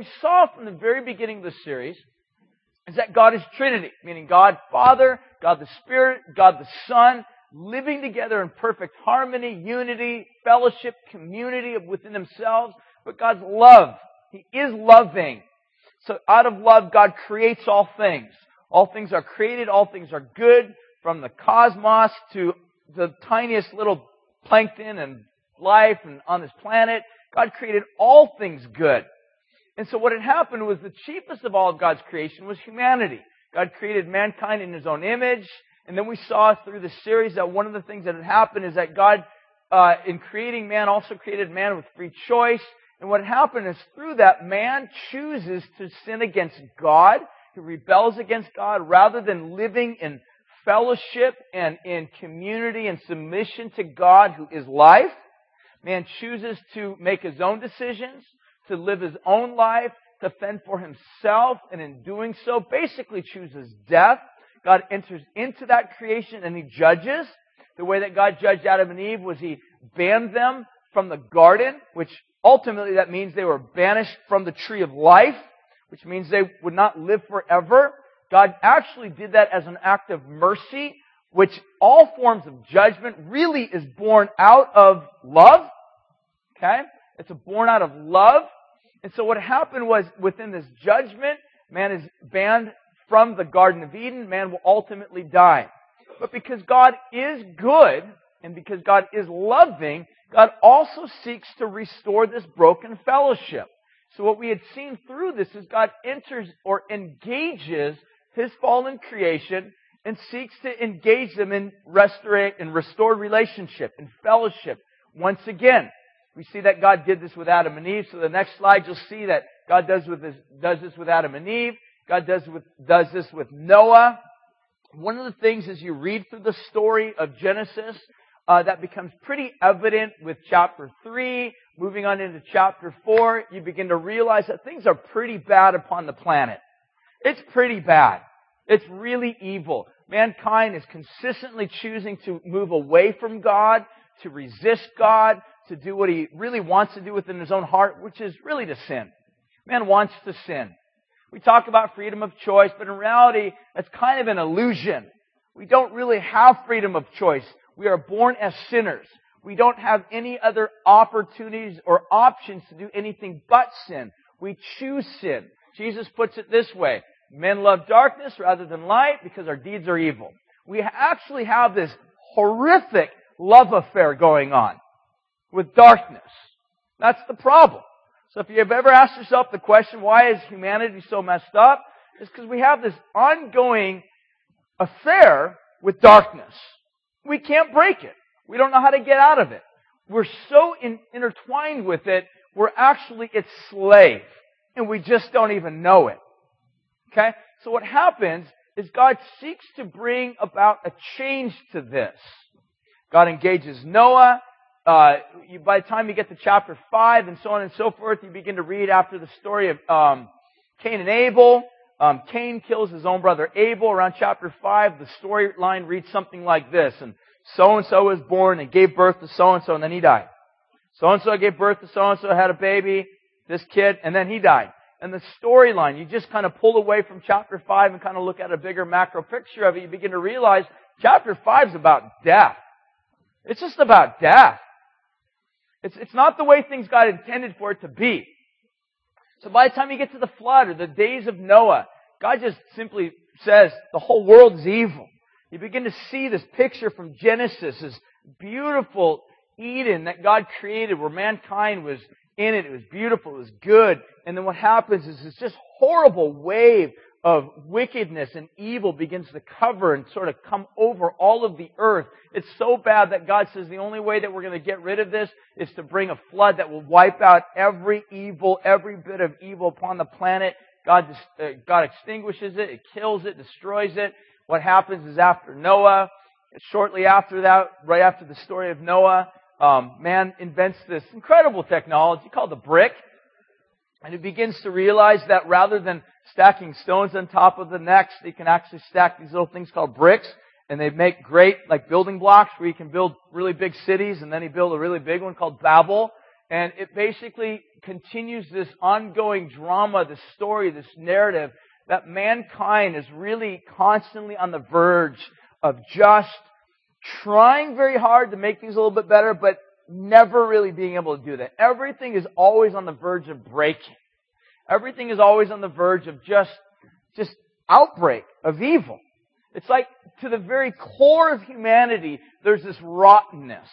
we saw from the very beginning of the series is that God is Trinity, meaning God Father, God the Spirit, God the Son, living together in perfect harmony, unity, fellowship, community within themselves, but God's love. He is loving. So out of love, God creates all things. All things are created, all things are good, from the cosmos to the tiniest little plankton and life and on this planet. God created all things good. And so what had happened was the chiefest of all of God's creation was humanity. God created mankind in His own image. And then we saw through the series that one of the things that had happened is that God, uh, in creating man, also created man with free choice. And what happened is through that, man chooses to sin against God. He rebels against God rather than living in fellowship and in community and submission to God who is life. Man chooses to make his own decisions, to live his own life, to fend for himself, and in doing so, basically chooses death. God enters into that creation and he judges. The way that God judged Adam and Eve was he banned them from the garden, which ultimately that means they were banished from the tree of life, which means they would not live forever. God actually did that as an act of mercy, which all forms of judgment really is born out of love. Okay? It's born out of love. And so what happened was within this judgment, man is banned from the Garden of Eden. Man will ultimately die. But because God is good and because God is loving, God also seeks to restore this broken fellowship. So what we had seen through this is God enters or engages his fallen creation and seeks to engage them in restore in restored relationship and fellowship once again. We see that God did this with Adam and Eve. So the next slide you'll see that God does, with this, does this with Adam and Eve. God does, with, does this with Noah. One of the things as you read through the story of Genesis, uh, that becomes pretty evident with chapter 3, moving on into chapter 4, you begin to realize that things are pretty bad upon the planet. It's pretty bad. It's really evil. Mankind is consistently choosing to move away from God, to resist God, to do what he really wants to do within his own heart, which is really to sin. Man wants to sin. We talk about freedom of choice, but in reality, that's kind of an illusion. We don't really have freedom of choice. We are born as sinners. We don't have any other opportunities or options to do anything but sin. We choose sin. Jesus puts it this way. Men love darkness rather than light because our deeds are evil. We actually have this horrific love affair going on with darkness. That's the problem. So if you've ever asked yourself the question, why is humanity so messed up? It's because we have this ongoing affair with darkness. We can't break it. We don't know how to get out of it. We're so in, intertwined with it, we're actually its slave. And we just don't even know it. Okay? So what happens is God seeks to bring about a change to this. God engages Noah. Uh, you, by the time you get to chapter 5 and so on and so forth, you begin to read after the story of um, Cain and Abel. Um, Cain kills his own brother Abel. Around chapter 5, the storyline reads something like this. And so-and-so was born and gave birth to so-and-so and then he died. So-and-so gave birth to so-and-so, had a baby, this kid, and then he died and the storyline. You just kind of pull away from chapter 5 and kind of look at a bigger macro picture of it. You begin to realize chapter 5 is about death. It's just about death. It's, it's not the way things God intended for it to be. So by the time you get to the flood or the days of Noah, God just simply says the whole world is evil. You begin to see this picture from Genesis, this beautiful Eden that God created where mankind was in it. It was beautiful. It was good. And then what happens is this just horrible wave of wickedness and evil begins to cover and sort of come over all of the earth. It's so bad that God says the only way that we're going to get rid of this is to bring a flood that will wipe out every evil, every bit of evil upon the planet. God, uh, God extinguishes it, it kills it, destroys it. What happens is after Noah, shortly after that, right after the story of Noah, um, man invents this incredible technology called the brick. And he begins to realize that rather than stacking stones on top of the next, he can actually stack these little things called bricks. And they make great, like, building blocks where you can build really big cities. And then he built a really big one called Babel. And it basically continues this ongoing drama, this story, this narrative that mankind is really constantly on the verge of just trying very hard to make things a little bit better, but never really being able to do that. Everything is always on the verge of breaking. Everything is always on the verge of just, just outbreak of evil. It's like to the very core of humanity, there's this rottenness.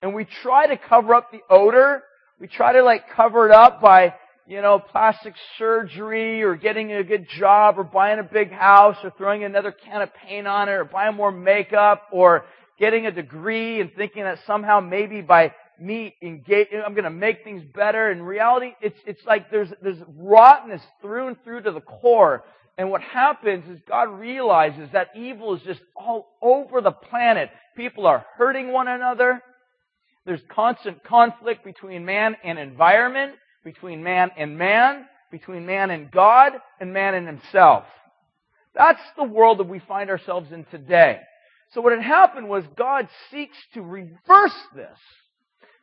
And we try to cover up the odor. We try to like cover it up by, you know, plastic surgery or getting a good job or buying a big house or throwing another can of paint on it or buying more makeup or getting a degree and thinking that somehow maybe by me engage, I'm going to make things better. In reality, it's, it's like there's, there's rottenness through and through to the core. And what happens is God realizes that evil is just all over the planet. People are hurting one another. There's constant conflict between man and environment, between man and man, between man and God, and man and himself. That's the world that we find ourselves in today. So what had happened was God seeks to reverse this.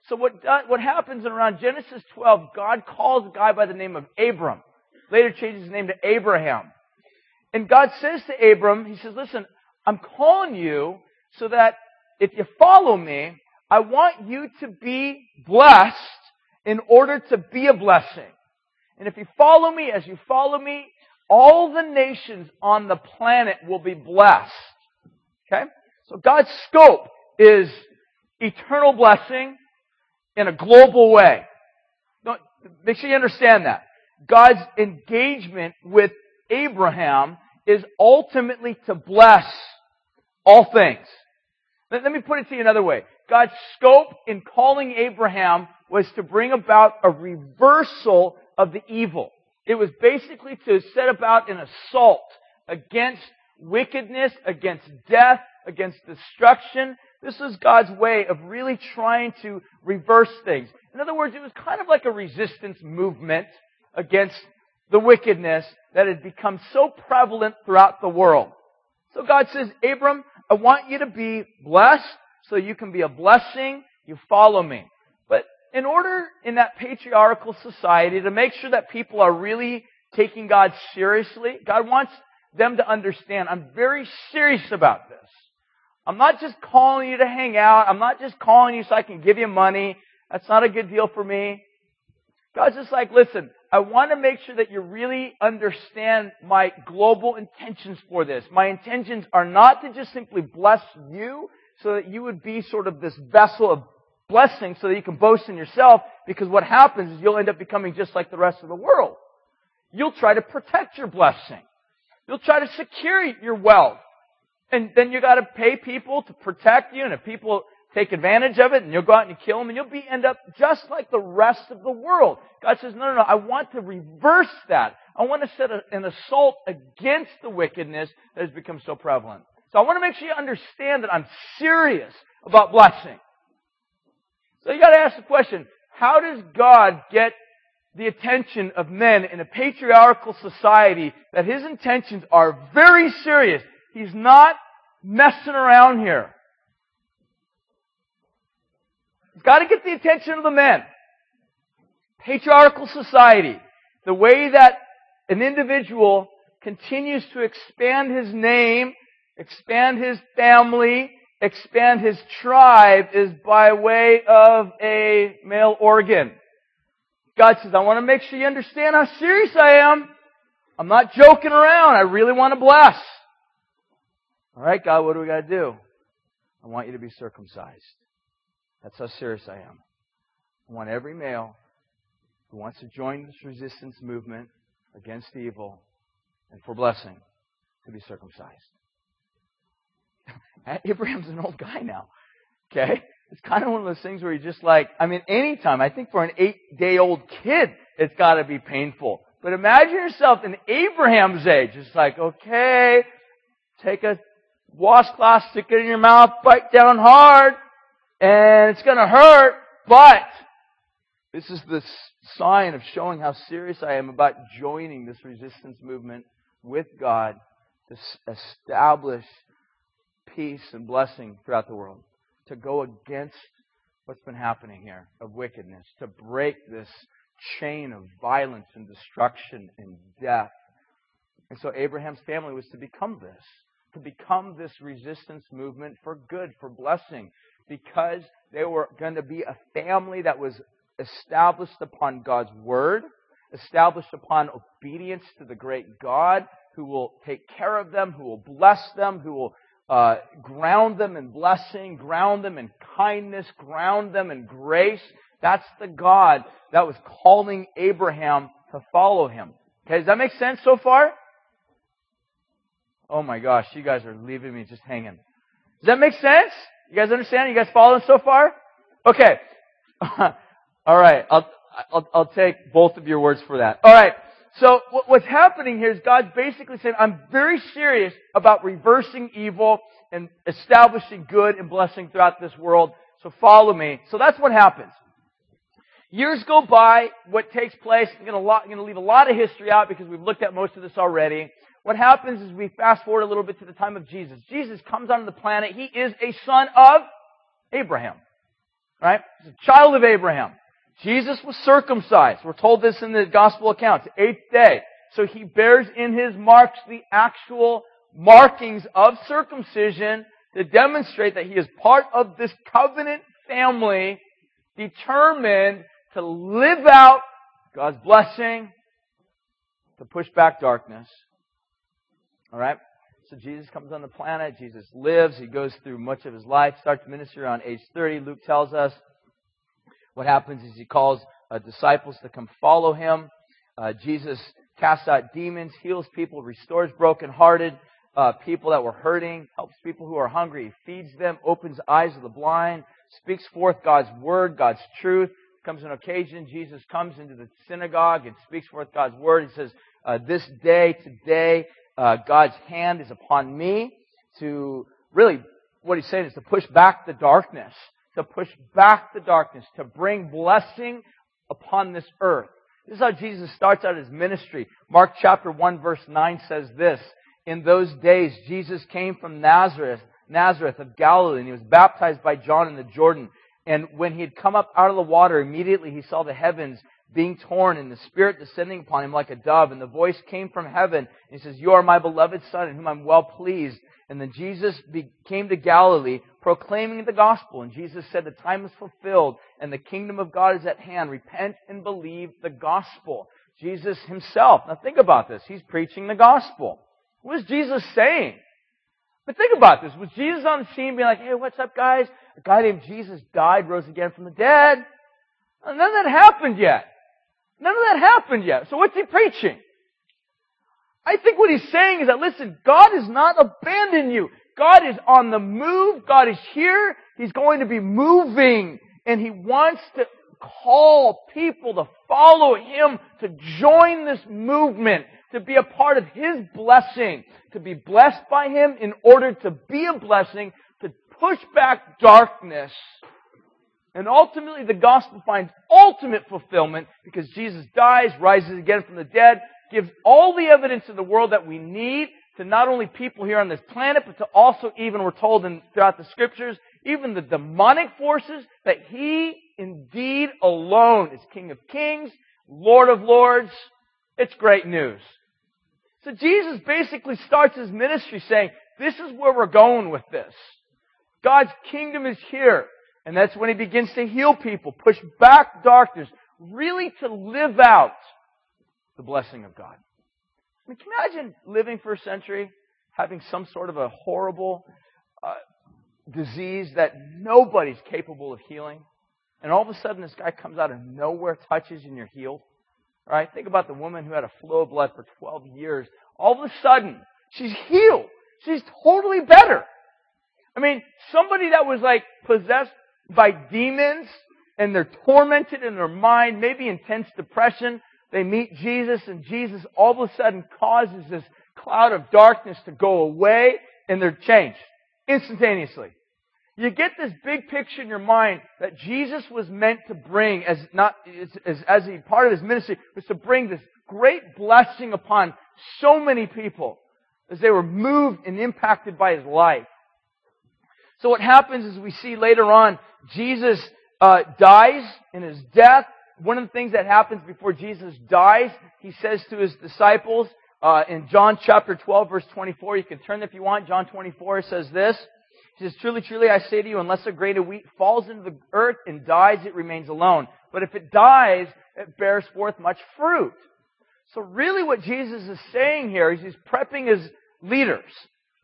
So what, uh, what happens in around Genesis 12, God calls a guy by the name of Abram. Later changes his name to Abraham. And God says to Abram, He says, listen, I'm calling you so that if you follow me, I want you to be blessed in order to be a blessing. And if you follow me, as you follow me, all the nations on the planet will be blessed. Okay? So God's scope is eternal blessing in a global way. Don't, make sure you understand that. God's engagement with Abraham is ultimately to bless all things. Let, let me put it to you another way. God's scope in calling Abraham was to bring about a reversal of the evil. It was basically to set about an assault against wickedness, against death, against destruction. This was God's way of really trying to reverse things. In other words, it was kind of like a resistance movement against the wickedness that had become so prevalent throughout the world. So God says, Abram, I want you to be blessed so you can be a blessing. You follow me. But in order in that patriarchal society to make sure that people are really taking God seriously, God wants them to understand I'm very serious about this. I'm not just calling you to hang out. I'm not just calling you so I can give you money. That's not a good deal for me. God's just like, listen, I want to make sure that you really understand my global intentions for this. My intentions are not to just simply bless you so that you would be sort of this vessel of blessing so that you can boast in yourself because what happens is you'll end up becoming just like the rest of the world. You'll try to protect your blessing. You'll try to secure your wealth. And then you gotta pay people to protect you and if people take advantage of it and you'll go out and you kill them and you'll be, end up just like the rest of the world. God says, no, no, no, I want to reverse that. I want to set a, an assault against the wickedness that has become so prevalent. So I want to make sure you understand that I'm serious about blessing. So you gotta ask the question, how does God get the attention of men in a patriarchal society that his intentions are very serious? He's not messing around here. He's got to get the attention of the men. Patriarchal society, the way that an individual continues to expand his name, expand his family, expand his tribe is by way of a male organ. God says, I want to make sure you understand how serious I am. I'm not joking around. I really want to bless. Alright, God, what do we got to do? I want you to be circumcised. That's how serious I am. I want every male who wants to join this resistance movement against evil and for blessing to be circumcised. Abraham's an old guy now. Okay? It's kind of one of those things where you're just like, I mean, anytime, I think for an eight day old kid, it's gotta be painful. But imagine yourself in Abraham's age. It's like, okay, take a washcloth, stick it in your mouth, bite down hard, and it's to hurt, but this is the sign of showing how serious I am about joining this resistance movement with God to establish peace and blessing throughout the world. To go against what's been happening here of wickedness, to break this chain of violence and destruction and death. And so Abraham's family was to become this, to become this resistance movement for good, for blessing, because they were going to be a family that was established upon God's word, established upon obedience to the great God who will take care of them, who will bless them, who will uh, ground them in blessing, ground them in kindness, ground them in grace. That's the God that was calling Abraham to follow him. Okay, does that make sense so far? Oh my gosh, you guys are leaving me just hanging. Does that make sense? You guys understand? You guys following so far? Okay. All right. I'll, I'll, I'll take both of your words for that. All right. So what's happening here is God's basically saying, I'm very serious about reversing evil and establishing good and blessing throughout this world. So follow me. So that's what happens. Years go by. What takes place? I'm to leave a lot of history out because we've looked at most of this already. What happens is we fast forward a little bit to the time of Jesus. Jesus comes onto the planet. He is a son of Abraham. Right? He's a child of Abraham. Jesus was circumcised. We're told this in the gospel accounts. Eighth day. So he bears in his marks the actual markings of circumcision to demonstrate that he is part of this covenant family determined to live out God's blessing, to push back darkness. Alright? So Jesus comes on the planet, Jesus lives, he goes through much of his life, starts ministry around age 30, Luke tells us. What happens is he calls uh, disciples to come follow him. Uh, Jesus casts out demons, heals people, restores brokenhearted uh, people that were hurting, helps people who are hungry, feeds them, opens eyes of the blind, speaks forth God's word, God's truth. Comes an occasion, Jesus comes into the synagogue and speaks forth God's word. He says, uh, "This day, today, uh, God's hand is upon me to really." What he's saying is to push back the darkness to push back the darkness, to bring blessing upon this earth. This is how Jesus starts out his ministry. Mark chapter 1 verse 9 says this, In those days Jesus came from Nazareth, Nazareth of Galilee, and he was baptized by John in the Jordan. And when he had come up out of the water, immediately he saw the heavens being torn and the Spirit descending upon him like a dove. And the voice came from heaven. And he says, You are my beloved Son in whom I'm well pleased. And then Jesus came to Galilee proclaiming the gospel. And Jesus said, The time is fulfilled and the kingdom of God is at hand. Repent and believe the gospel. Jesus himself. Now think about this. He's preaching the gospel. What is Jesus saying? But think about this. Was Jesus on the scene being like, hey, what's up, guys? A guy named Jesus died, rose again from the dead. None of that happened yet. None of that happened yet. So what's he preaching? I think what he's saying is that, listen, God has not abandoned you. God is on the move. God is here. He's going to be moving. And He wants to call people to follow Him, to join this movement, to be a part of His blessing, to be blessed by Him in order to be a blessing, to push back darkness. And ultimately the gospel finds ultimate fulfillment because Jesus dies, rises again from the dead, gives all the evidence in the world that we need to not only people here on this planet, but to also even, we're told in, throughout the scriptures, even the demonic forces, that He indeed alone is King of Kings, Lord of Lords. It's great news. So Jesus basically starts His ministry saying, this is where we're going with this. God's kingdom is here. And that's when He begins to heal people, push back darkness, really to live out the blessing of God. I mean, can you imagine living for a century, having some sort of a horrible uh, disease that nobody's capable of healing, and all of a sudden this guy comes out of nowhere, touches, and you're healed? Right? Think about the woman who had a flow of blood for 12 years. All of a sudden, she's healed. She's totally better. I mean, somebody that was like possessed by demons and they're tormented in their mind, maybe intense depression, they meet Jesus and Jesus all of a sudden causes this cloud of darkness to go away and they're changed instantaneously. You get this big picture in your mind that Jesus was meant to bring as not, as, as a part of his ministry was to bring this great blessing upon so many people as they were moved and impacted by his life. So what happens is we see later on Jesus uh, dies in his death, one of the things that happens before Jesus dies, he says to his disciples, uh, in John chapter 12 verse 24, you can turn if you want, John 24 says this, he says, truly, truly, I say to you, unless a grain of wheat falls into the earth and dies, it remains alone. But if it dies, it bears forth much fruit. So really what Jesus is saying here is he's prepping his leaders,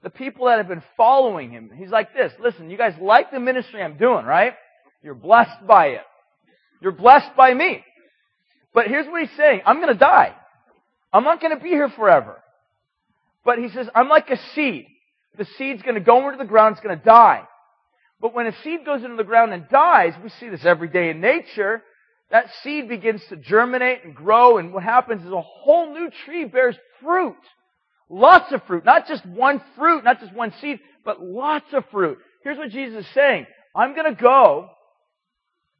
the people that have been following him. He's like this, listen, you guys like the ministry I'm doing, right? You're blessed by it. You're blessed by me. But here's what he's saying. I'm going to die. I'm not going to be here forever. But he says, I'm like a seed. The seed's going to go into the ground. It's going to die. But when a seed goes into the ground and dies, we see this every day in nature, that seed begins to germinate and grow and what happens is a whole new tree bears fruit. Lots of fruit. Not just one fruit, not just one seed, but lots of fruit. Here's what Jesus is saying. I'm to go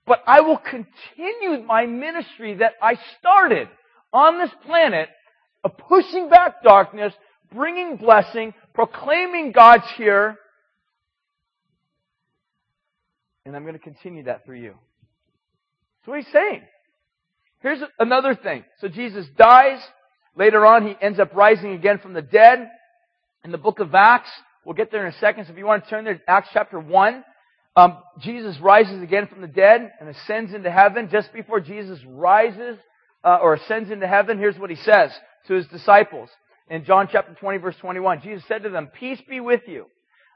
but I will continue my ministry that I started on this planet of pushing back darkness, bringing blessing, proclaiming God's here. And I'm going to continue that through you. That's what he's saying. Here's another thing. So Jesus dies. Later on, he ends up rising again from the dead. In the book of Acts, we'll get there in a second. So if you want to turn there, Acts chapter 1, um, Jesus rises again from the dead and ascends into heaven. Just before Jesus rises uh, or ascends into heaven, here's what he says to his disciples in John chapter 20, verse 21. Jesus said to them, "Peace be with you.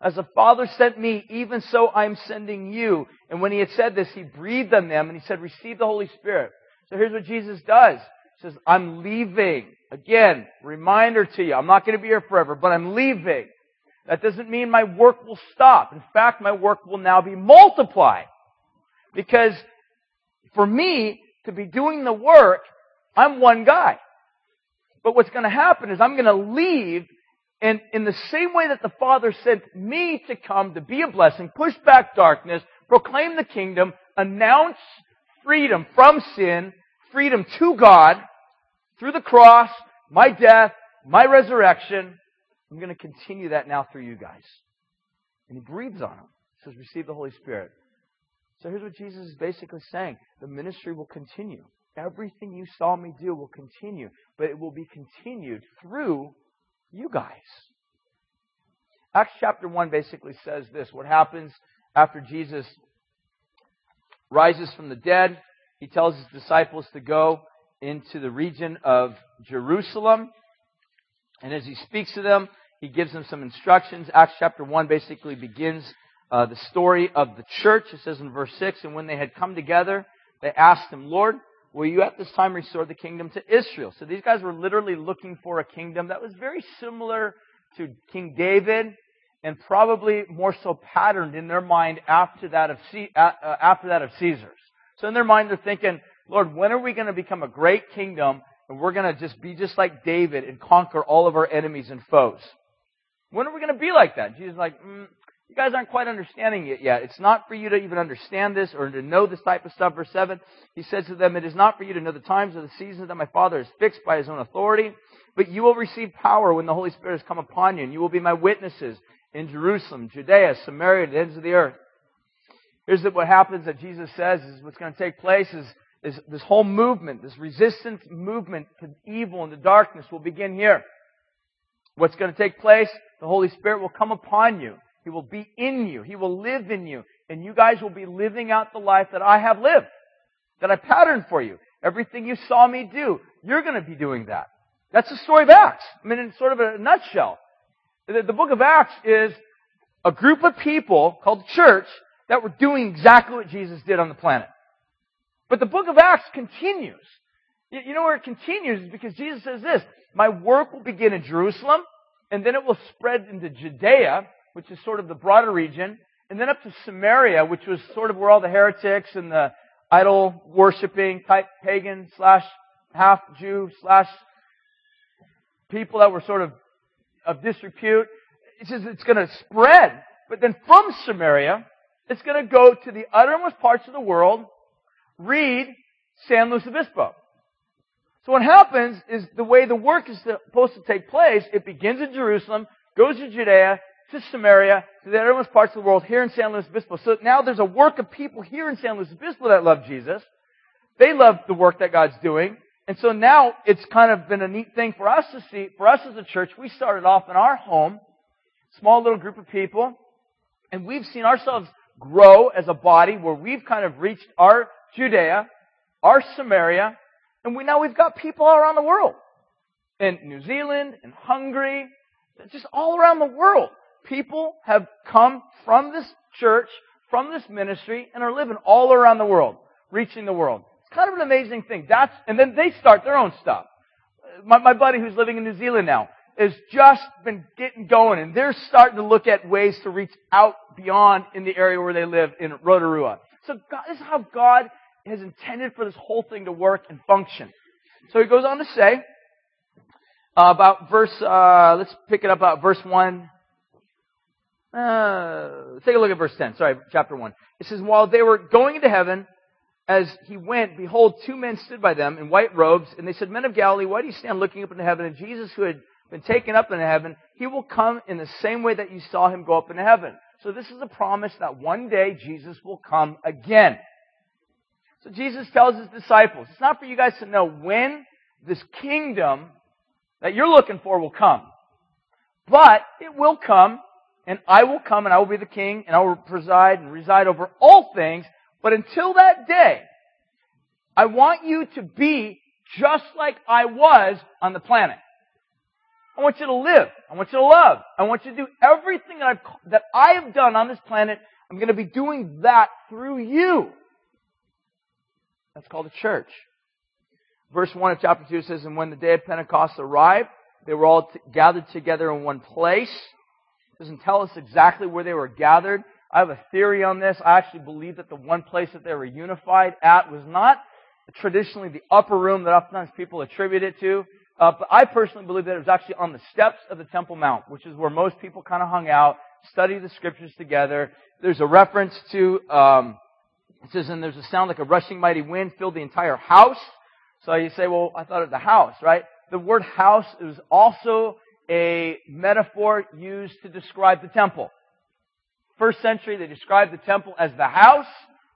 As the Father sent me, even so I'm sending you." And when he had said this, he breathed on them and he said, "Receive the Holy Spirit." So here's what Jesus does. Says, "I'm leaving." Again, reminder to you, I'm not going to be here forever, but I'm leaving. That doesn't mean my work will stop. In fact, my work will now be multiplied. Because for me to be doing the work, I'm one guy. But what's going to happen is I'm going to leave and in the same way that the Father sent me to come to be a blessing, push back darkness, proclaim the kingdom, announce freedom from sin, freedom to God, through the cross, my death, my resurrection, I'm going to continue that now through you guys. And he breathes on them. He says, receive the Holy Spirit. So here's what Jesus is basically saying. The ministry will continue. Everything you saw me do will continue, but it will be continued through you guys. Acts chapter 1 basically says this. What happens after Jesus rises from the dead? He tells his disciples to go into the region of Jerusalem. And as he speaks to them, he gives them some instructions. Acts chapter 1 basically begins uh, the story of the church. It says in verse 6, And when they had come together, they asked him, Lord, will you at this time restore the kingdom to Israel? So these guys were literally looking for a kingdom that was very similar to King David and probably more so patterned in their mind after that of, uh, after that of Caesar's. So in their mind they're thinking, Lord, when are we going to become a great kingdom and we're going to just be just like David and conquer all of our enemies and foes? When are we going to be like that? Jesus is like, mm, you guys aren't quite understanding it yet. It's not for you to even understand this or to know this type of stuff. Verse 7, he says to them, It is not for you to know the times or the seasons that my Father has fixed by his own authority, but you will receive power when the Holy Spirit has come upon you, and you will be my witnesses in Jerusalem, Judea, Samaria, the ends of the earth. Here's what happens that Jesus says is what's going to take place is, is this whole movement, this resistance movement to evil and to darkness will begin here. What's going to take place? The Holy Spirit will come upon you. He will be in you. He will live in you. And you guys will be living out the life that I have lived. That I patterned for you. Everything you saw me do, you're going to be doing that. That's the story of Acts. I mean, in sort of a nutshell. The, the book of Acts is a group of people called the church that were doing exactly what Jesus did on the planet. But the book of Acts continues. You know where it continues is because Jesus says this, my work will begin in Jerusalem, and then it will spread into Judea, which is sort of the broader region, and then up to Samaria, which was sort of where all the heretics and the idol worshipping type pagan slash half Jew slash people that were sort of of disrepute. It says it's going to spread, but then from Samaria, it's going to go to the uttermost parts of the world. Read San Luis Obispo. So what happens is the way the work is supposed to take place, it begins in Jerusalem, goes to Judea, to Samaria, to the uttermost parts of the world, here in San Luis Obispo. So now there's a work of people here in San Luis Obispo that love Jesus. They love the work that God's doing. And so now it's kind of been a neat thing for us to see. For us as a church, we started off in our home, small little group of people, and we've seen ourselves grow as a body where we've kind of reached our Judea, our Samaria, and we now we've got people all around the world. In New Zealand, in Hungary, just all around the world. People have come from this church, from this ministry, and are living all around the world, reaching the world. It's kind of an amazing thing. That's, and then they start their own stuff. My, my buddy who's living in New Zealand now has just been getting going, and they're starting to look at ways to reach out beyond in the area where they live in Rotorua. So God, this is how God has intended for this whole thing to work and function. So he goes on to say uh, about verse. Uh, let's pick it up about verse one. Uh, take a look at verse ten. Sorry, chapter one. It says, "While they were going into heaven, as he went, behold, two men stood by them in white robes, and they said, Men of Galilee, why do you stand looking up into heaven? And Jesus, who had been taken up into heaven, he will come in the same way that you saw him go up into heaven. So this is a promise that one day Jesus will come again. So Jesus tells his disciples, it's not for you guys to know when this kingdom that you're looking for will come. But it will come, and I will come, and I will be the king, and I will preside and reside over all things. But until that day, I want you to be just like I was on the planet. I want you to live. I want you to love. I want you to do everything that, I've, that I have done on this planet. I'm going to be doing that through you. That's called the church. Verse 1 of chapter 2 says, And when the day of Pentecost arrived, they were all t- gathered together in one place. It doesn't tell us exactly where they were gathered. I have a theory on this. I actually believe that the one place that they were unified at was not traditionally the upper room that oftentimes people attribute it to. Uh, but I personally believe that it was actually on the steps of the Temple Mount, which is where most people kind of hung out, studied the scriptures together. There's a reference to, um, it says, and there's a sound like a rushing mighty wind filled the entire house. So you say, well, I thought of the house, right? The word house is also a metaphor used to describe the temple. First century, they described the temple as the house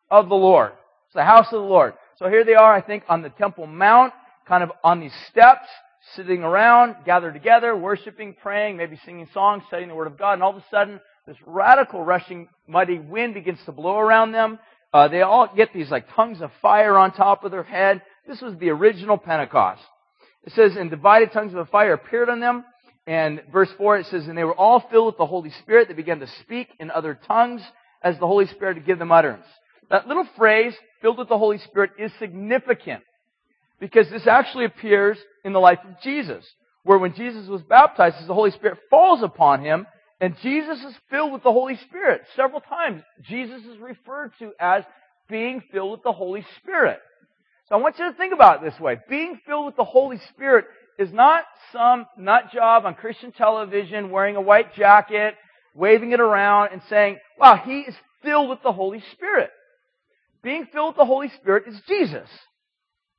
of the Lord. It's the house of the Lord. So here they are, I think, on the Temple Mount, kind of on these steps, sitting around, gathered together, worshiping, praying, maybe singing songs, studying the Word of God, and all of a sudden, this radical rushing mighty wind begins to blow around them. Uh, they all get these like tongues of fire on top of their head. This was the original Pentecost. It says, and divided tongues of fire appeared on them. And verse 4, it says, and they were all filled with the Holy Spirit. They began to speak in other tongues as the Holy Spirit would give them utterance. That little phrase, filled with the Holy Spirit, is significant because this actually appears in the life of Jesus, where when Jesus was baptized, the Holy Spirit falls upon him, and Jesus is filled with the Holy Spirit. Several times, Jesus is referred to as being filled with the Holy Spirit. So I want you to think about it this way. Being filled with the Holy Spirit is not some nut job on Christian television wearing a white jacket, waving it around and saying, wow, he is filled with the Holy Spirit. Being filled with the Holy Spirit is Jesus.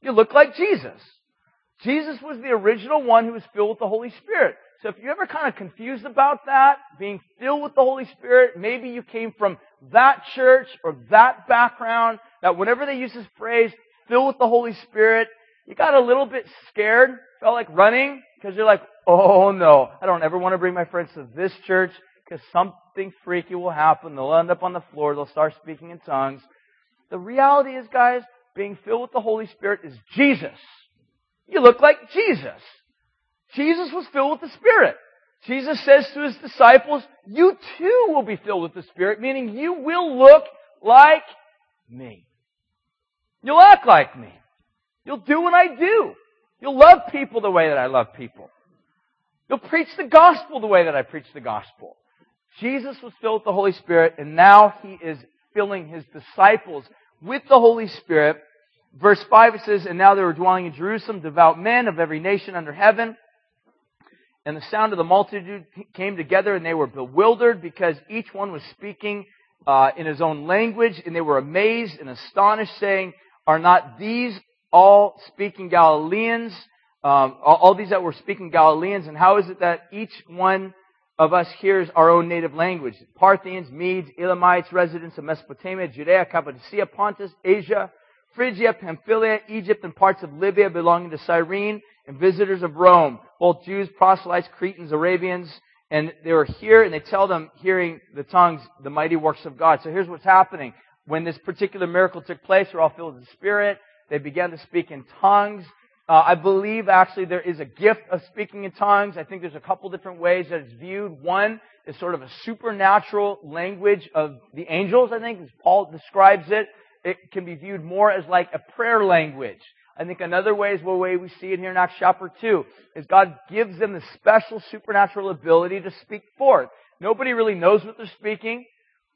You look like Jesus. Jesus was the original one who was filled with the Holy Spirit. So if you're ever kind of confused about that, being filled with the Holy Spirit, maybe you came from that church or that background, that whenever they use this phrase, filled with the Holy Spirit, you got a little bit scared, felt like running, because you're like, oh no, I don't ever want to bring my friends to this church, because something freaky will happen. They'll end up on the floor, they'll start speaking in tongues. The reality is, guys, being filled with the Holy Spirit is Jesus. You look like Jesus. Jesus was filled with the Spirit. Jesus says to his disciples, you too will be filled with the Spirit, meaning you will look like me. You'll act like me. You'll do what I do. You'll love people the way that I love people. You'll preach the gospel the way that I preach the gospel. Jesus was filled with the Holy Spirit, and now he is filling his disciples with the Holy Spirit Verse 5 it says, And now there were dwelling in Jerusalem devout men of every nation under heaven. And the sound of the multitude came together, and they were bewildered because each one was speaking uh, in his own language, and they were amazed and astonished, saying, Are not these all speaking Galileans? Um, all, all these that were speaking Galileans, and how is it that each one of us hears our own native language. Parthians, Medes, Elamites, residents of Mesopotamia, Judea, Cappadocia, Pontus, Asia, Phrygia, Pamphylia, Egypt, and parts of Libya belonging to Cyrene, and visitors of Rome, both Jews, proselytes, Cretans, Arabians, and they were here and they tell them, hearing the tongues, the mighty works of God. So here's what's happening. When this particular miracle took place, they're all filled with the Spirit. They began to speak in tongues. Uh, I believe actually there is a gift of speaking in tongues. I think there's a couple different ways that it's viewed. One is sort of a supernatural language of the angels, I think, as Paul describes it. It can be viewed more as like a prayer language. I think another way is the way we see it here in Acts chapter 2 is God gives them the special supernatural ability to speak forth. Nobody really knows what they're speaking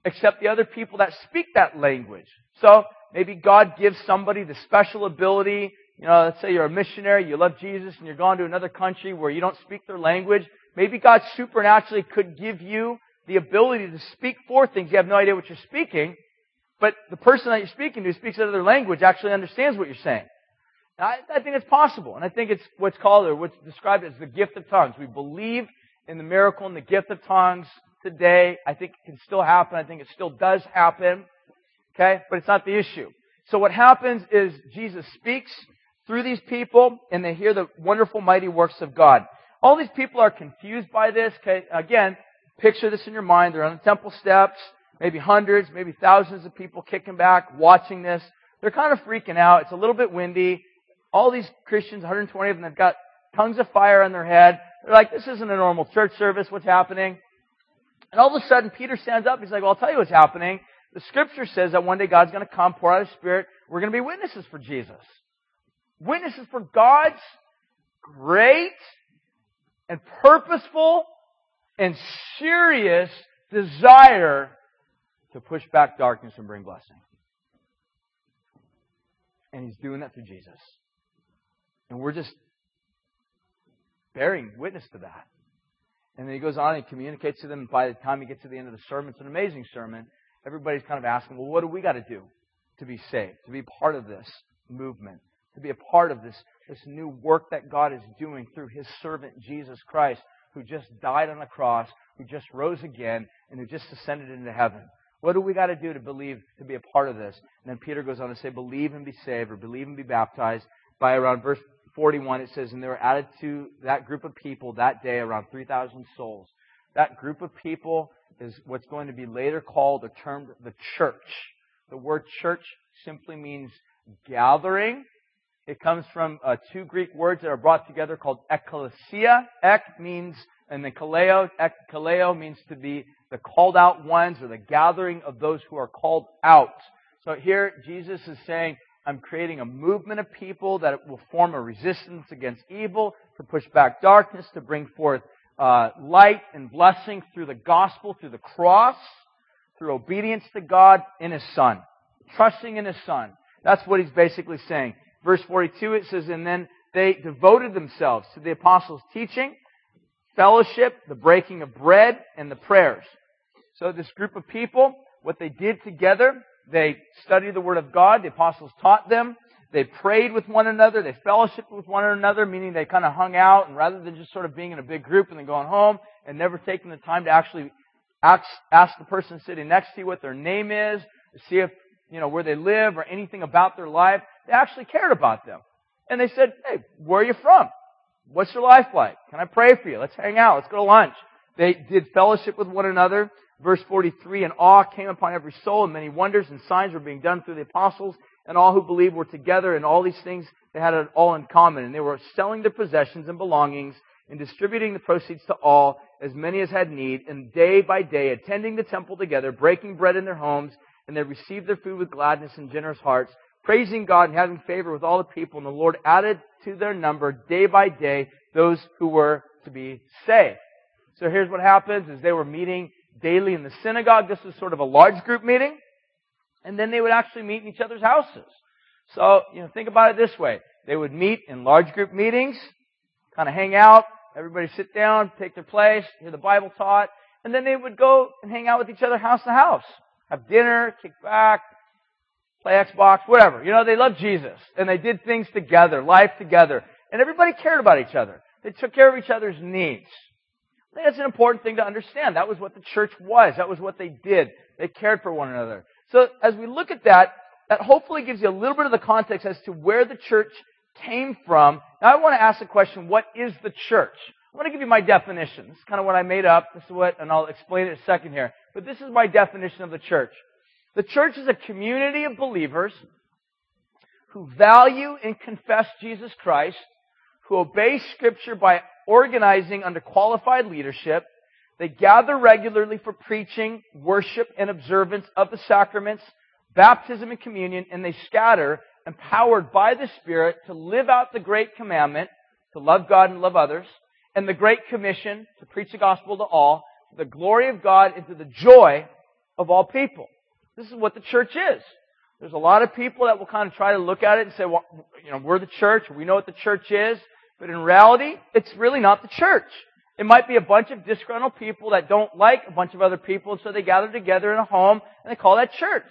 except the other people that speak that language. So maybe God gives somebody the special ability. You know, let's say you're a missionary, you love Jesus, and you're going to another country where you don't speak their language. Maybe God supernaturally could give you the ability to speak forth things. You have no idea what you're speaking, but the person that you're speaking to speaks another language actually understands what you're saying. I, I think it's possible, and I think it's what's called or what's described as the gift of tongues. We believe in the miracle and the gift of tongues today. I think it can still happen. I think it still does happen. Okay? But it's not the issue. So what happens is Jesus speaks through these people and they hear the wonderful mighty works of God. All these people are confused by this. Okay? Again, picture this in your mind. They're on the temple steps, maybe hundreds, maybe thousands of people kicking back, watching this. They're kind of freaking out. It's a little bit windy all these Christians, 120 of them, they've got tongues of fire on their head. They're like, this isn't a normal church service. What's happening? And all of a sudden, Peter stands up. He's like, well, I'll tell you what's happening. The scripture says that one day God's going to come, pour out His Spirit. We're going to be witnesses for Jesus. Witnesses for God's great and purposeful and serious desire to push back darkness and bring blessing. And He's doing that through Jesus. And we're just bearing witness to that. And then he goes on and communicates to them. And By the time he gets to the end of the sermon, it's an amazing sermon. Everybody's kind of asking, well, what do we got to do to be saved, to be part of this movement, to be a part of this, this new work that God is doing through his servant Jesus Christ, who just died on the cross, who just rose again, and who just ascended into heaven. What do we got to do to believe, to be a part of this? And then Peter goes on to say, believe and be saved, or believe and be baptized. By around verse 41, it says, And there were added to that group of people that day around 3,000 souls. That group of people is what's going to be later called or termed the church. The word church simply means gathering. It comes from uh, two Greek words that are brought together called ekklesia. Ek means, and then kaleo, kaleo means to be the called out ones or the gathering of those who are called out. So here Jesus is saying, I'm creating a movement of people that will form a resistance against evil, to push back darkness, to bring forth uh, light and blessing through the gospel, through the cross, through obedience to God in His Son. Trusting in His Son. That's what he's basically saying. Verse 42, it says, And then they devoted themselves to the apostles' teaching, fellowship, the breaking of bread, and the prayers. So this group of people, what they did together they studied the Word of God. The apostles taught them. They prayed with one another. They fellowshiped with one another, meaning they kind of hung out, and rather than just sort of being in a big group and then going home and never taking the time to actually ask, ask the person sitting next to you what their name is, see if, you know, where they live or anything about their life, they actually cared about them. And they said, hey, where are you from? What's your life like? Can I pray for you? Let's hang out. Let's go to lunch. They did fellowship with one another. Verse 43, and awe came upon every soul, and many wonders and signs were being done through the apostles, and all who believed were together, and all these things they had it all in common. And they were selling their possessions and belongings, and distributing the proceeds to all, as many as had need, and day by day attending the temple together, breaking bread in their homes, and they received their food with gladness and generous hearts, praising God and having favor with all the people. And the Lord added to their number day by day those who were to be saved. So here's what happens is they were meeting daily in the synagogue. This was sort of a large group meeting. And then they would actually meet in each other's houses. So, you know, think about it this way. They would meet in large group meetings, kind of hang out, everybody sit down, take their place, hear the Bible taught, and then they would go and hang out with each other house to house. Have dinner, kick back, play Xbox, whatever. You know, they loved Jesus. And they did things together, life together. And everybody cared about each other. They took care of each other's needs. I think that's an important thing to understand. That was what the church was. That was what they did. They cared for one another. So as we look at that, that hopefully gives you a little bit of the context as to where the church came from. Now I want to ask the question, what is the church? I want to give you my definition. This is kind of what I made up. This is what, and I'll explain it in a second here. But this is my definition of the church. The church is a community of believers who value and confess Jesus Christ, who obey scripture by organizing under qualified leadership. They gather regularly for preaching, worship, and observance of the sacraments, baptism and communion, and they scatter, empowered by the Spirit to live out the great commandment, to love God and love others, and the great commission to preach the gospel to all, to the glory of God and to the joy of all people. This is what the church is. There's a lot of people that will kind of try to look at it and say, well, you know, we're the church, we know what the church is, but in reality, it's really not the church. It might be a bunch of disgruntled people that don't like a bunch of other people, and so they gather together in a home and they call that church.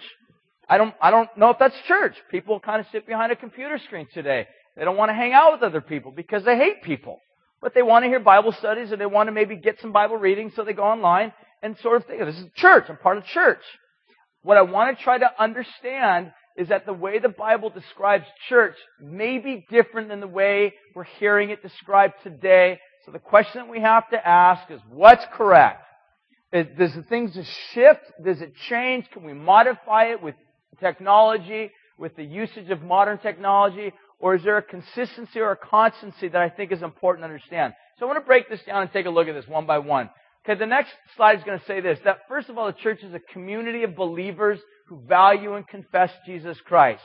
I don't, I don't know if that's church. People kind of sit behind a computer screen today. They don't want to hang out with other people because they hate people. But they want to hear Bible studies and they want to maybe get some Bible reading, so they go online and sort of think, this is church. I'm part of church. What I want to try to understand is that the way the Bible describes church may be different than the way we're hearing it described today. So the question that we have to ask is, what's correct? Does the things shift? Does it change? Can we modify it with technology, with the usage of modern technology? Or is there a consistency or a constancy that I think is important to understand? So I want to break this down and take a look at this one by one. Okay, the next slide is going to say this, that first of all, the church is a community of believers who value and confess Jesus Christ.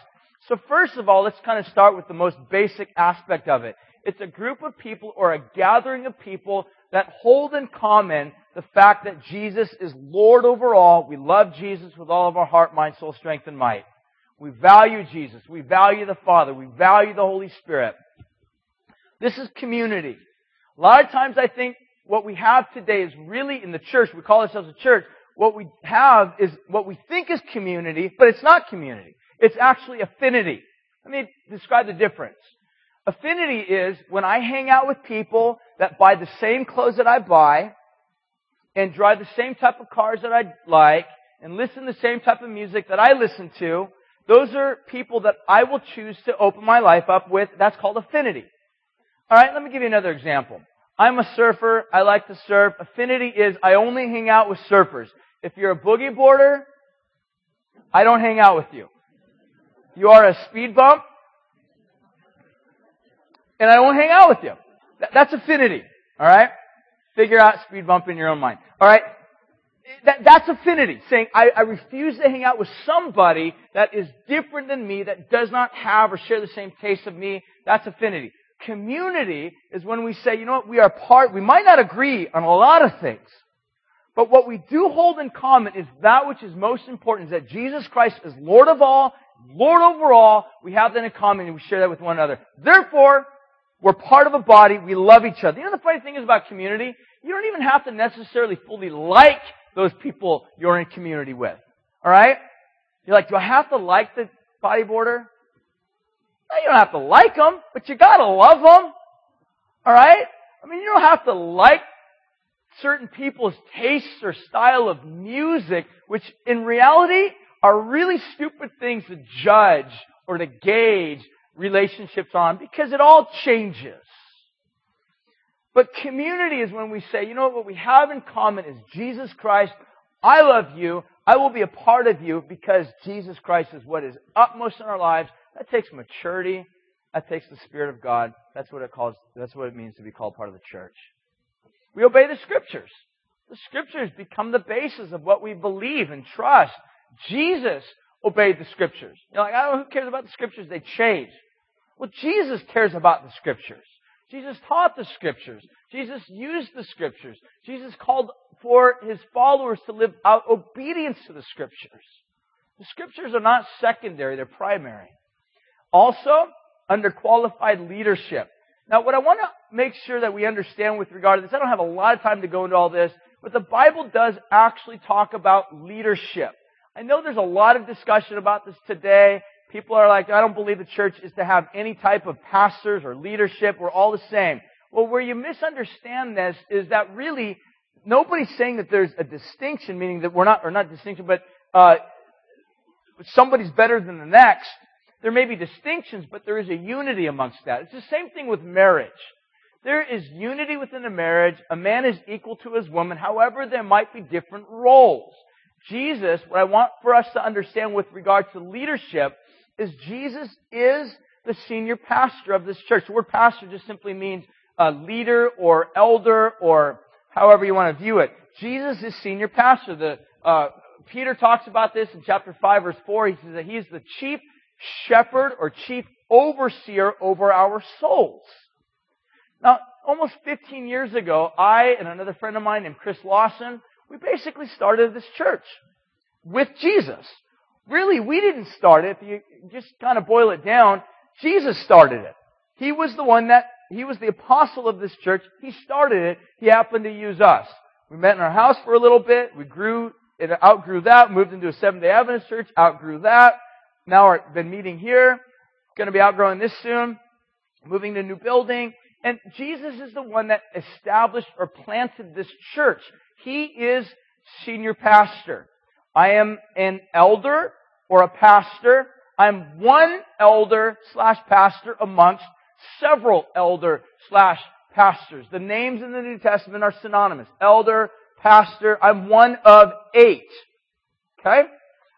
So first of all, let's kind of start with the most basic aspect of it. It's a group of people or a gathering of people that hold in common the fact that Jesus is Lord over all. We love Jesus with all of our heart, mind, soul, strength, and might. We value Jesus. We value the Father. We value the Holy Spirit. This is community. A lot of times I think what we have today is really in the church, we call ourselves a church, what we have is what we think is community, but it's not community. It's actually affinity. Let me describe the difference. Affinity is when I hang out with people that buy the same clothes that I buy, and drive the same type of cars that I like, and listen to the same type of music that I listen to, those are people that I will choose to open my life up with. That's called affinity. Alright, let me give you another example. I'm a surfer. I like to surf. Affinity is I only hang out with surfers. If you're a boogie boarder, I don't hang out with you. You are a speed bump, and I won't hang out with you. That's affinity. Alright? Figure out speed bump in your own mind. Alright? That, that's affinity. Saying, I, I refuse to hang out with somebody that is different than me, that does not have or share the same taste of me. That's affinity. Community is when we say, you know what, we are part, we might not agree on a lot of things, but what we do hold in common is that which is most important, is that Jesus Christ is Lord of all, Lord over all, we have that in common and we share that with one another. Therefore, we're part of a body, we love each other. You know the funny thing is about community? You don't even have to necessarily fully like those people you're in community with. Alright? You're like, do I have to like the bodyboarder? You don't have to like them, but you gotta love them. Alright? I mean, you don't have to like certain people's tastes or style of music, which in reality are really stupid things to judge or to gauge relationships on because it all changes. But community is when we say, you know what, what we have in common is Jesus Christ. I love you. I will be a part of you because Jesus Christ is what is utmost in our lives. That takes maturity. That takes the Spirit of God. That's what it calls, that's what it means to be called part of the church. We obey the Scriptures. The Scriptures become the basis of what we believe and trust. Jesus obeyed the Scriptures. You're like, I don't who cares about the Scriptures. They change. Well, Jesus cares about the Scriptures. Jesus taught the Scriptures. Jesus used the Scriptures. Jesus called for His followers to live out obedience to the Scriptures. The Scriptures are not secondary, they're primary. Also, under qualified leadership. Now, what I want to make sure that we understand with regard to this, I don't have a lot of time to go into all this, but the Bible does actually talk about leadership. I know there's a lot of discussion about this today. People are like, I don't believe the church is to have any type of pastors or leadership. We're all the same. Well, where you misunderstand this is that really nobody's saying that there's a distinction, meaning that we're not, or not distinction, but uh, somebody's better than the next. There may be distinctions, but there is a unity amongst that. It's the same thing with marriage. There is unity within a marriage. A man is equal to his woman. However, there might be different roles. Jesus, what I want for us to understand with regard to leadership is Jesus is the senior pastor of this church. The word pastor just simply means a leader or elder or however you want to view it. Jesus is senior pastor. The, uh, Peter talks about this in chapter 5 verse 4. He says that he is the chief shepherd or chief overseer over our souls. Now, almost 15 years ago, I and another friend of mine named Chris Lawson, we basically started this church with Jesus. Really, we didn't start it. If you just kind of boil it down, Jesus started it. He was the one that, he was the apostle of this church. He started it. He happened to use us. We met in our house for a little bit. We grew, it outgrew that, moved into a Seventh day Adventist church, outgrew that. Now we've been meeting here. Going to be outgrowing this soon. Moving to a new building. And Jesus is the one that established or planted this church. He is senior pastor. I am an elder or a pastor. I'm one elder slash pastor amongst several elder slash pastors. The names in the New Testament are synonymous. Elder, pastor. I'm one of eight. Okay?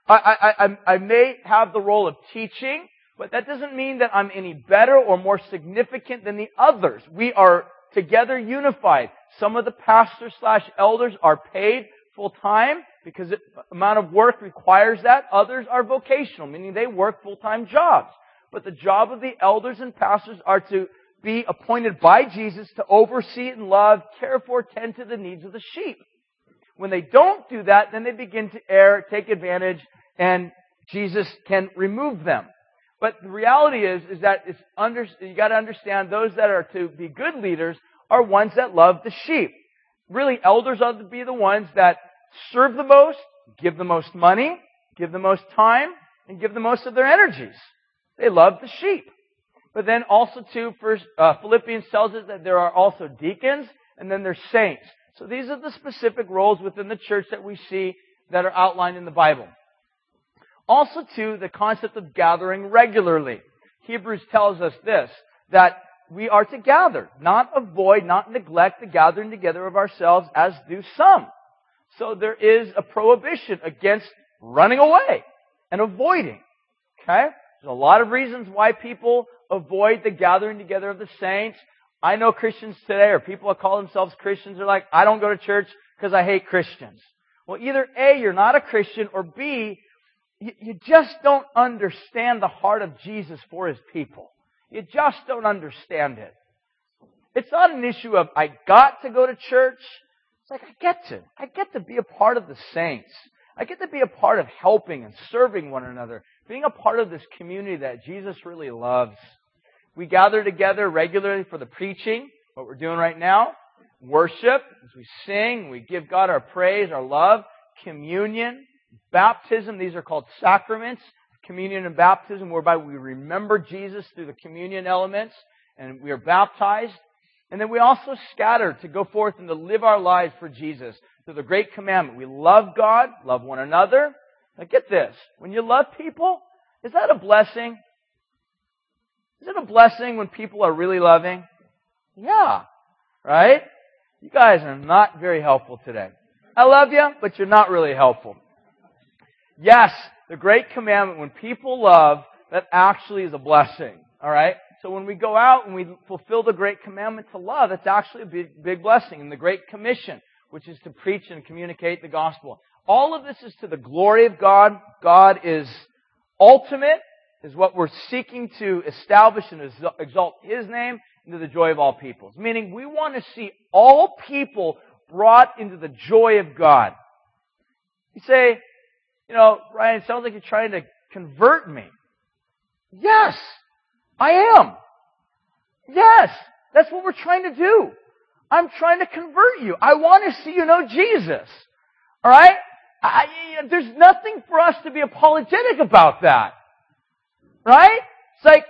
I, I, I, may have the role of teaching, but that doesn't mean that I'm any better or more significant than the others. We are together unified. Some of the pastors slash elders are paid full time because the amount of work requires that. Others are vocational, meaning they work full time jobs. But the job of the elders and pastors are to be appointed by Jesus to oversee and love, care for, tend to the needs of the sheep. When they don't do that, then they begin to err, take advantage, and Jesus can remove them. But the reality is, is that it's under, you gotta understand those that are to be good leaders are ones that love the sheep. Really, elders ought to be the ones that serve the most, give the most money, give the most time, and give the most of their energies. They love the sheep. But then also too, first, uh, Philippians tells us that there are also deacons, and then there's saints. So these are the specific roles within the church that we see that are outlined in the Bible. Also, too, the concept of gathering regularly. Hebrews tells us this, that we are to gather, not avoid, not neglect the gathering together of ourselves as do some. So there is a prohibition against running away and avoiding. Okay? There's a lot of reasons why people avoid the gathering together of the saints. I know Christians today, or people that call themselves Christians, are like, I don't go to church because I hate Christians. Well, either A, you're not a Christian, or B, you, you just don't understand the heart of Jesus for His people. You just don't understand it. It's not an issue of, I got to go to church. It's like, I get to. I get to be a part of the saints. I get to be a part of helping and serving one another, being a part of this community that Jesus really loves. We gather together regularly for the preaching, what we're doing right now, worship, as we sing, we give God our praise, our love, communion, Baptism, these are called sacraments. Communion and baptism, whereby we remember Jesus through the communion elements and we are baptized. And then we also scatter to go forth and to live our lives for Jesus through the great commandment. We love God, love one another. Now get this. When you love people, is that a blessing? Is it a blessing when people are really loving? Yeah. Right? You guys are not very helpful today. I love you, but you're not really helpful. Yes, the great commandment, when people love, that actually is a blessing. Alright? So when we go out and we fulfill the great commandment to love, it's actually a big, big blessing. And the great commission, which is to preach and communicate the gospel. All of this is to the glory of God. God is ultimate, is what we're seeking to establish and exalt His name into the joy of all peoples. Meaning we want to see all people brought into the joy of God. You say, you know, Ryan, it sounds like you're trying to convert me. Yes, I am. Yes, that's what we're trying to do. I'm trying to convert you. I want to see you know Jesus. Alright? there's nothing for us to be apologetic about that. Right? It's like,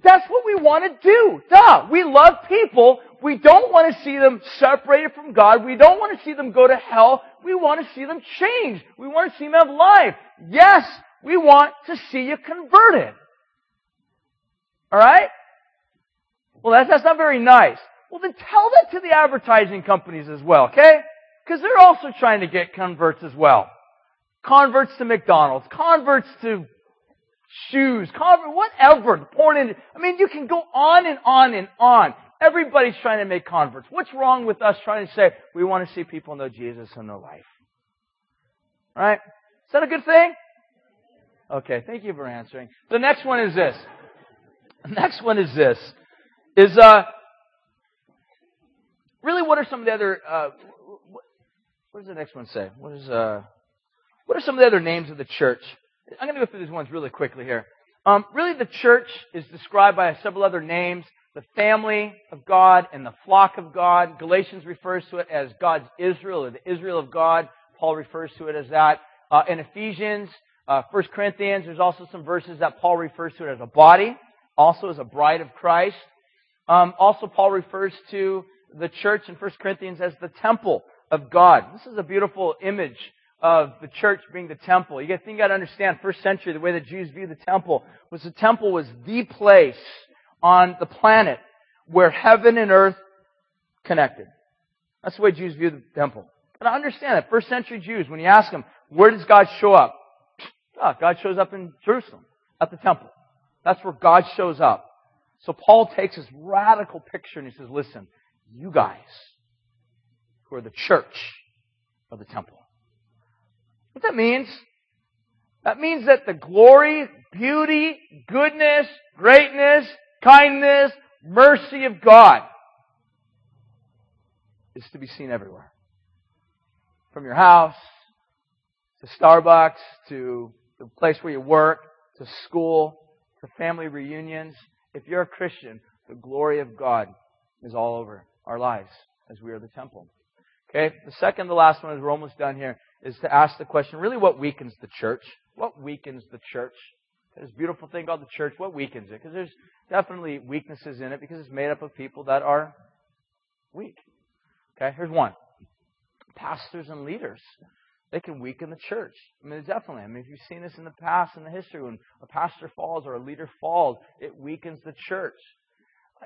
That's what we want to do. Duh. We love people. We don't want to see them separated from God. We don't want to see them go to hell. We want to see them change. We want to see them have life. Yes, we want to see you converted. Alright? Well, that's, that's not very nice. Well, then tell that to the advertising companies as well, okay? Because they're also trying to get converts as well. Converts to McDonald's, converts to shoes, convert, whatever, porn in, I mean, you can go on and on and on. Everybody's trying to make converts. What's wrong with us trying to say, we want to see people know Jesus in their life? Right? Is that a good thing? Okay, thank you for answering. The next one is this. The next one is this. Is, uh, really what are some of the other, uh, what, what does the next one say? What is, uh, what are some of the other names of the church? I'm going to go through these ones really quickly here. Um, really, the church is described by several other names. The family of God and the flock of God. Galatians refers to it as God's Israel, or the Israel of God. Paul refers to it as that. Uh, in Ephesians, uh, 1 Corinthians, there's also some verses that Paul refers to it as a body, also as a bride of Christ. Um, also, Paul refers to the church in 1 Corinthians as the temple of God. This is a beautiful image of the church being the temple. You got to got to understand, first century, the way the Jews viewed the temple was the temple was the place on the planet where heaven and earth connected. That's the way Jews view the temple. But I understand that. First century Jews, when you ask them, where does God show up? Oh, God shows up in Jerusalem, at the temple. That's where God shows up. So Paul takes this radical picture and he says, listen, you guys who are the church of the temple. What that means? That means that the glory, beauty, goodness, greatness, kindness, mercy of God is to be seen everywhere. From your house, to Starbucks, to the place where you work, to school, to family reunions. If you're a Christian, the glory of God is all over our lives as we are the temple. Okay? The second, the last one is we're almost done here, is to ask the question, really what weakens the church? What weakens the church? This beautiful thing called the church, what weakens it? Because there's definitely weaknesses in it because it's made up of people that are weak. Okay, here's one. Pastors and leaders. They can weaken the church. I mean, definitely. I mean, if you've seen this in the past, in the history, when a pastor falls or a leader falls, it weakens the church.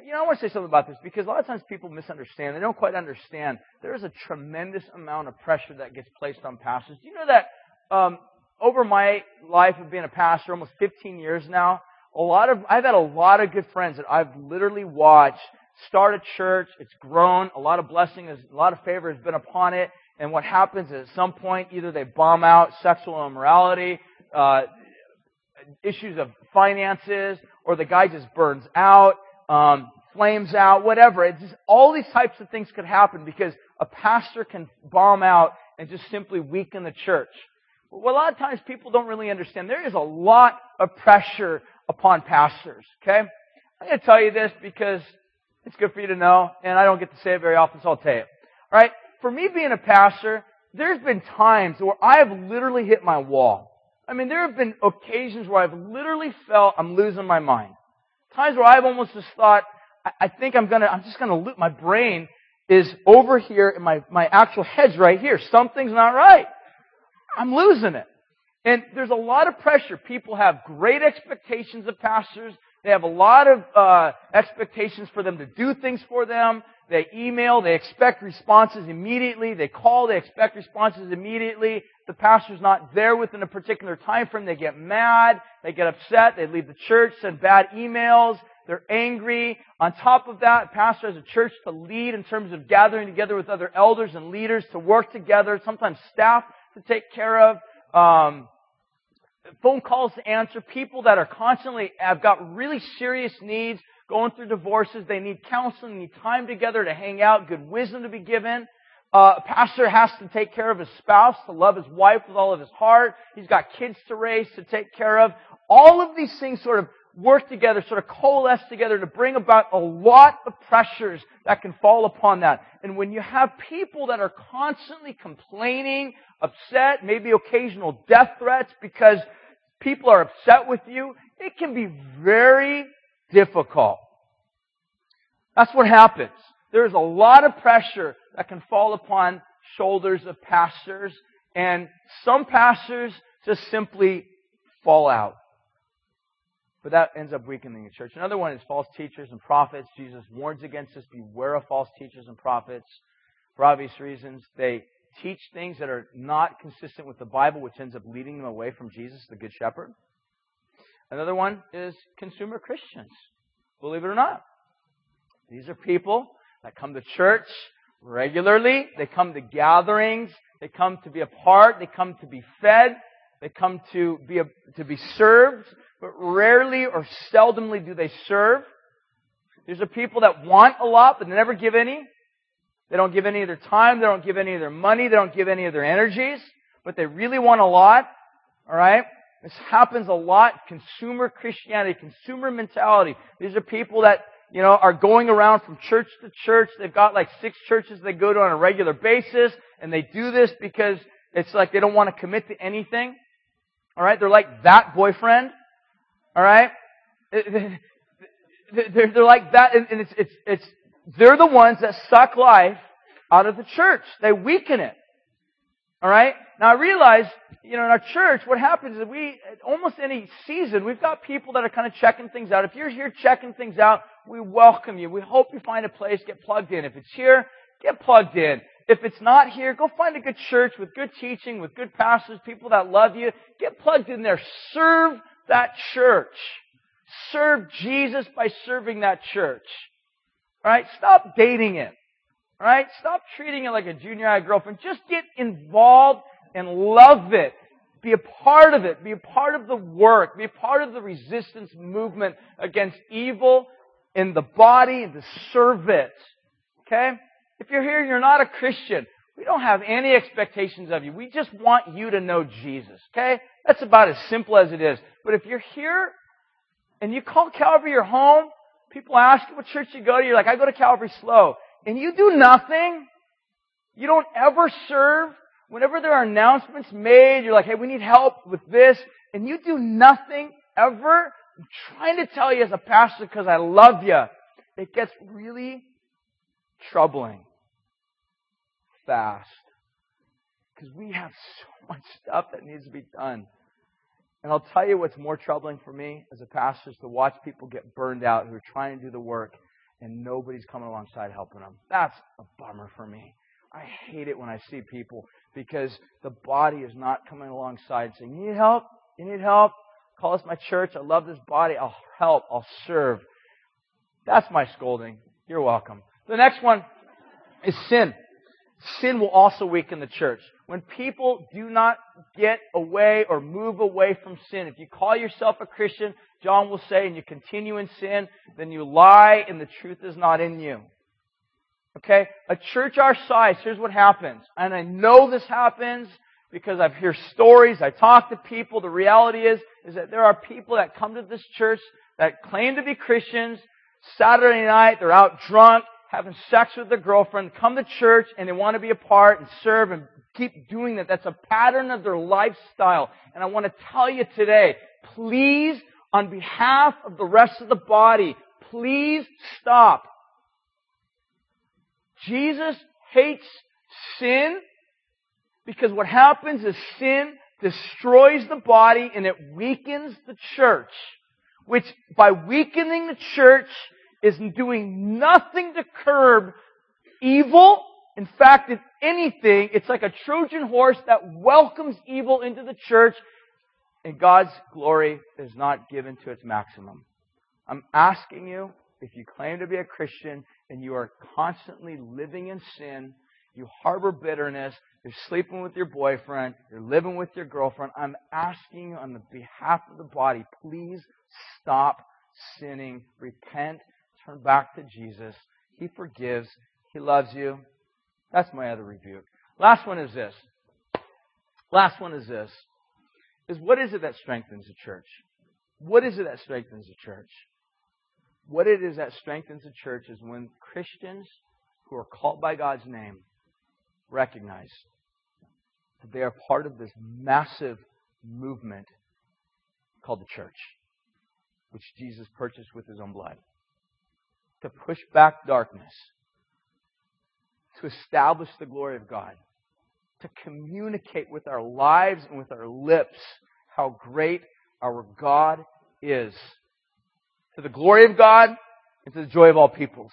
You know, I want to say something about this because a lot of times people misunderstand. They don't quite understand. There is a tremendous amount of pressure that gets placed on pastors. Do you know that um, over my life of being a pastor, almost 15 years now, a lot of I've had a lot of good friends that I've literally watched start a church. It's grown. A lot of blessing, has, a lot of favor has been upon it. And what happens is at some point, either they bomb out sexual immorality, uh, issues of finances, or the guy just burns out um, flames out, whatever. It's just, all these types of things could happen because a pastor can bomb out and just simply weaken the church. Well, a lot of times people don't really understand. There is a lot of pressure upon pastors, okay? I'm going to tell you this because it's good for you to know, and I don't get to say it very often, so I'll tell you. Alright? For me being a pastor, there's been times where I have literally hit my wall. I mean, there have been occasions where I've literally felt I'm losing my mind. Times where I've almost just thought, I, think I'm gonna, I'm just gonna loop, my brain is over here and my, my actual head's right here. Something's not right. I'm losing it. And there's a lot of pressure. People have great expectations of pastors. They have a lot of uh, expectations for them to do things for them. They email, they expect responses immediately. They call, they expect responses immediately. The pastor's not there within a particular time frame. They get mad, they get upset, they leave the church, send bad emails, they're angry. On top of that, pastor has a church to lead in terms of gathering together with other elders and leaders to work together, sometimes staff to take care of. Um, phone calls to answer, people that are constantly have got really serious needs, going through divorces, they need counseling, need time together to hang out, good wisdom to be given. Uh, a pastor has to take care of his spouse, to love his wife with all of his heart. He's got kids to raise, to take care of. All of these things sort of work together, sort of coalesce together to bring about a lot of pressures that can fall upon that. And when you have people that are constantly complaining, upset, maybe occasional death threats because people are upset with you, it can be very difficult. That's what happens. There's a lot of pressure that can fall upon shoulders of pastors, and some pastors just simply fall out. But that ends up weakening the church. Another one is false teachers and prophets. Jesus warns against this. Beware of false teachers and prophets. For obvious reasons, they teach things that are not consistent with the Bible, which ends up leading them away from Jesus, the Good Shepherd. Another one is consumer Christians. Believe it or not. These are people that come to church regularly. They come to gatherings. They come to be a part. They come to be fed. They come to be, a, to be served. But rarely or seldomly do they serve. These are people that want a lot, but they never give any. They don't give any of their time. They don't give any of their money. They don't give any of their energies. But they really want a lot. Alright? This happens a lot. Consumer Christianity, consumer mentality. These are people that you know, are going around from church to church. They've got like six churches they go to on a regular basis, and they do this because it's like they don't want to commit to anything. Alright? They're like that boyfriend. Alright? They're, they're like that, and it's, it's, it's, they're the ones that suck life out of the church. They weaken it. Alright? Now I realize, you know, in our church, what happens is we, almost any season, we've got people that are kind of checking things out. If you're here checking things out, we welcome you. We hope you find a place, get plugged in. If it's here, get plugged in. If it's not here, go find a good church with good teaching, with good pastors, people that love you. Get plugged in there. Serve that church. Serve Jesus by serving that church. Alright? Stop dating it. Alright? Stop treating it like a junior high girlfriend. Just get involved and love it. Be a part of it. Be a part of the work. Be a part of the resistance movement against evil in the body and to serve it. Okay? If you're here you're not a Christian, we don't have any expectations of you. We just want you to know Jesus. Okay? That's about as simple as it is. But if you're here and you call Calvary your home, people ask you what church you go to, you're like, I go to Calvary SLO. And you do nothing. You don't ever serve. Whenever there are announcements made, you're like, hey, we need help with this. And you do nothing ever. I'm trying to tell you as a pastor because I love you. It gets really troubling fast. Because we have so much stuff that needs to be done. And I'll tell you what's more troubling for me as a pastor is to watch people get burned out who are trying to do the work and nobody's coming alongside helping them. That's a bummer for me. I hate it when I see people because the body is not coming alongside saying, You need help? You need help? Call us my church. I love this body. I'll help. I'll serve. That's my scolding. You're welcome. The next one is sin. Sin will also weaken the church. When people do not get away or move away from sin, if you call yourself a Christian, John will say, and you continue in sin, then you lie and the truth is not in you. Okay? A church our size, here's what happens. And I know this happens because I've stories, I talk to people. The reality is, is that there are people that come to this church that claim to be Christians. Saturday night, they're out drunk, having sex with their girlfriend, come to church and they want to be a part and serve and keep doing that. That's a pattern of their lifestyle. And I want to tell you today, please, on behalf of the rest of the body, please stop. Jesus hates sin because what happens is sin destroys the body and it weakens the church. Which by weakening the church is doing nothing to curb evil. In fact, if anything, it's like a Trojan horse that welcomes evil into the church and God's glory is not given to its maximum. I'm asking you, if you claim to be a Christian and you are constantly living in sin, you harbor bitterness, you're sleeping with your boyfriend, you're living with your girlfriend, I'm asking you on the behalf of the body, please stop sinning. Repent, turn back to Jesus. He forgives, He loves you. That's my other rebuke. Last one is this. Last one is this. Is what is it that strengthens the church? What is it that strengthens the church? What it is that strengthens the church is when Christians who are called by God's name recognize that they are part of this massive movement called the church. which Jesus purchased with his own blood. To push back darkness. To establish the glory of God. To communicate with our lives and with our lips how great our God is. To the glory of God and to the joy of all peoples.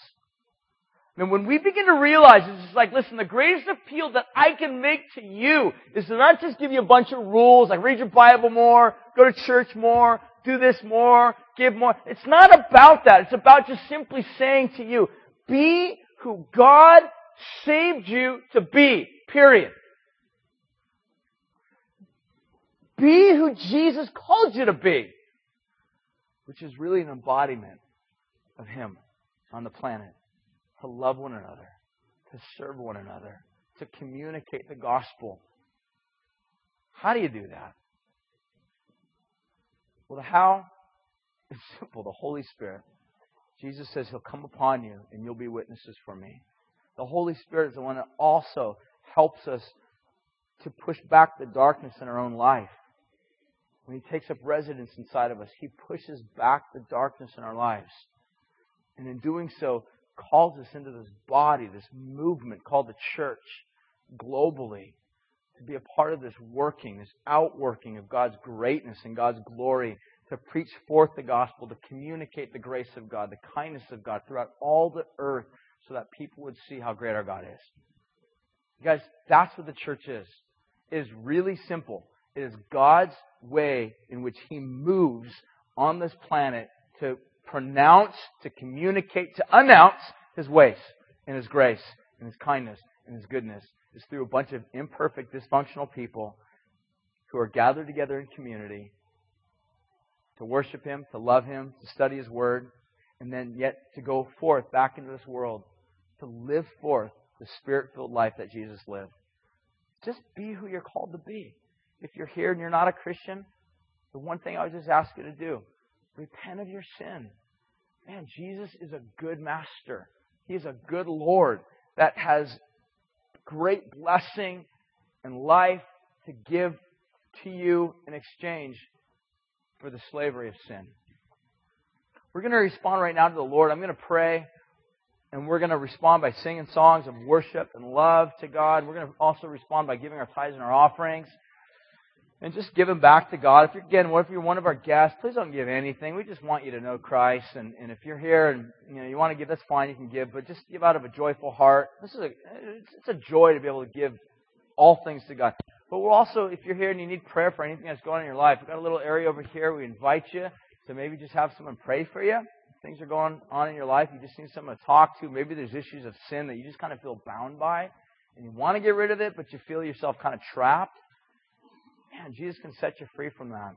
And when we begin to realize this, it's like, listen, the greatest appeal that I can make to you is to not just give you a bunch of rules, like read your Bible more, go to church more, do this more, give more. It's not about that. It's about just simply saying to you, be who God saved you to be. Period. Be who Jesus called you to be. Which is really an embodiment of Him on the planet to love one another, to serve one another, to communicate the gospel. How do you do that? Well, the how is simple the Holy Spirit. Jesus says He'll come upon you and you'll be witnesses for me. The Holy Spirit is the one that also helps us to push back the darkness in our own life. When He takes up residence inside of us, He pushes back the darkness in our lives. And in doing so, calls us into this body, this movement called the church globally to be a part of this working, this outworking of God's greatness and God's glory, to preach forth the gospel, to communicate the grace of God, the kindness of God throughout all the earth so that people would see how great our God is. You guys, that's what the church is. It is really simple. It is God's way in which He moves on this planet to pronounce, to communicate, to announce His ways and His grace and His kindness and His goodness is through a bunch of imperfect, dysfunctional people who are gathered together in community to worship Him, to love Him, to study His Word, and then yet to go forth back into this world to live forth the spirit filled life that Jesus lived. Just be who you're called to be. If you're here and you're not a Christian, the one thing I would just ask you to do repent of your sin. Man, Jesus is a good master. He is a good Lord that has great blessing and life to give to you in exchange for the slavery of sin. We're going to respond right now to the Lord. I'm going to pray, and we're going to respond by singing songs of worship and love to God. We're going to also respond by giving our tithes and our offerings and just give them back to God. If you're again, what if you're one of our guests? Please don't give anything. We just want you to know Christ. And, and if you're here and you know you want to give, that's fine. You can give, but just give out of a joyful heart. This is a it's, a joy to be able to give all things to God. But we're also, if you're here and you need prayer for anything that's going on in your life, we've got a little area over here. We invite you to maybe just have someone pray for you. If things are going on in your life. You just need someone to talk to. Maybe there's issues of sin that you just kind of feel bound by, and you want to get rid of it, but you feel yourself kind of trapped man, Jesus can set you free from that.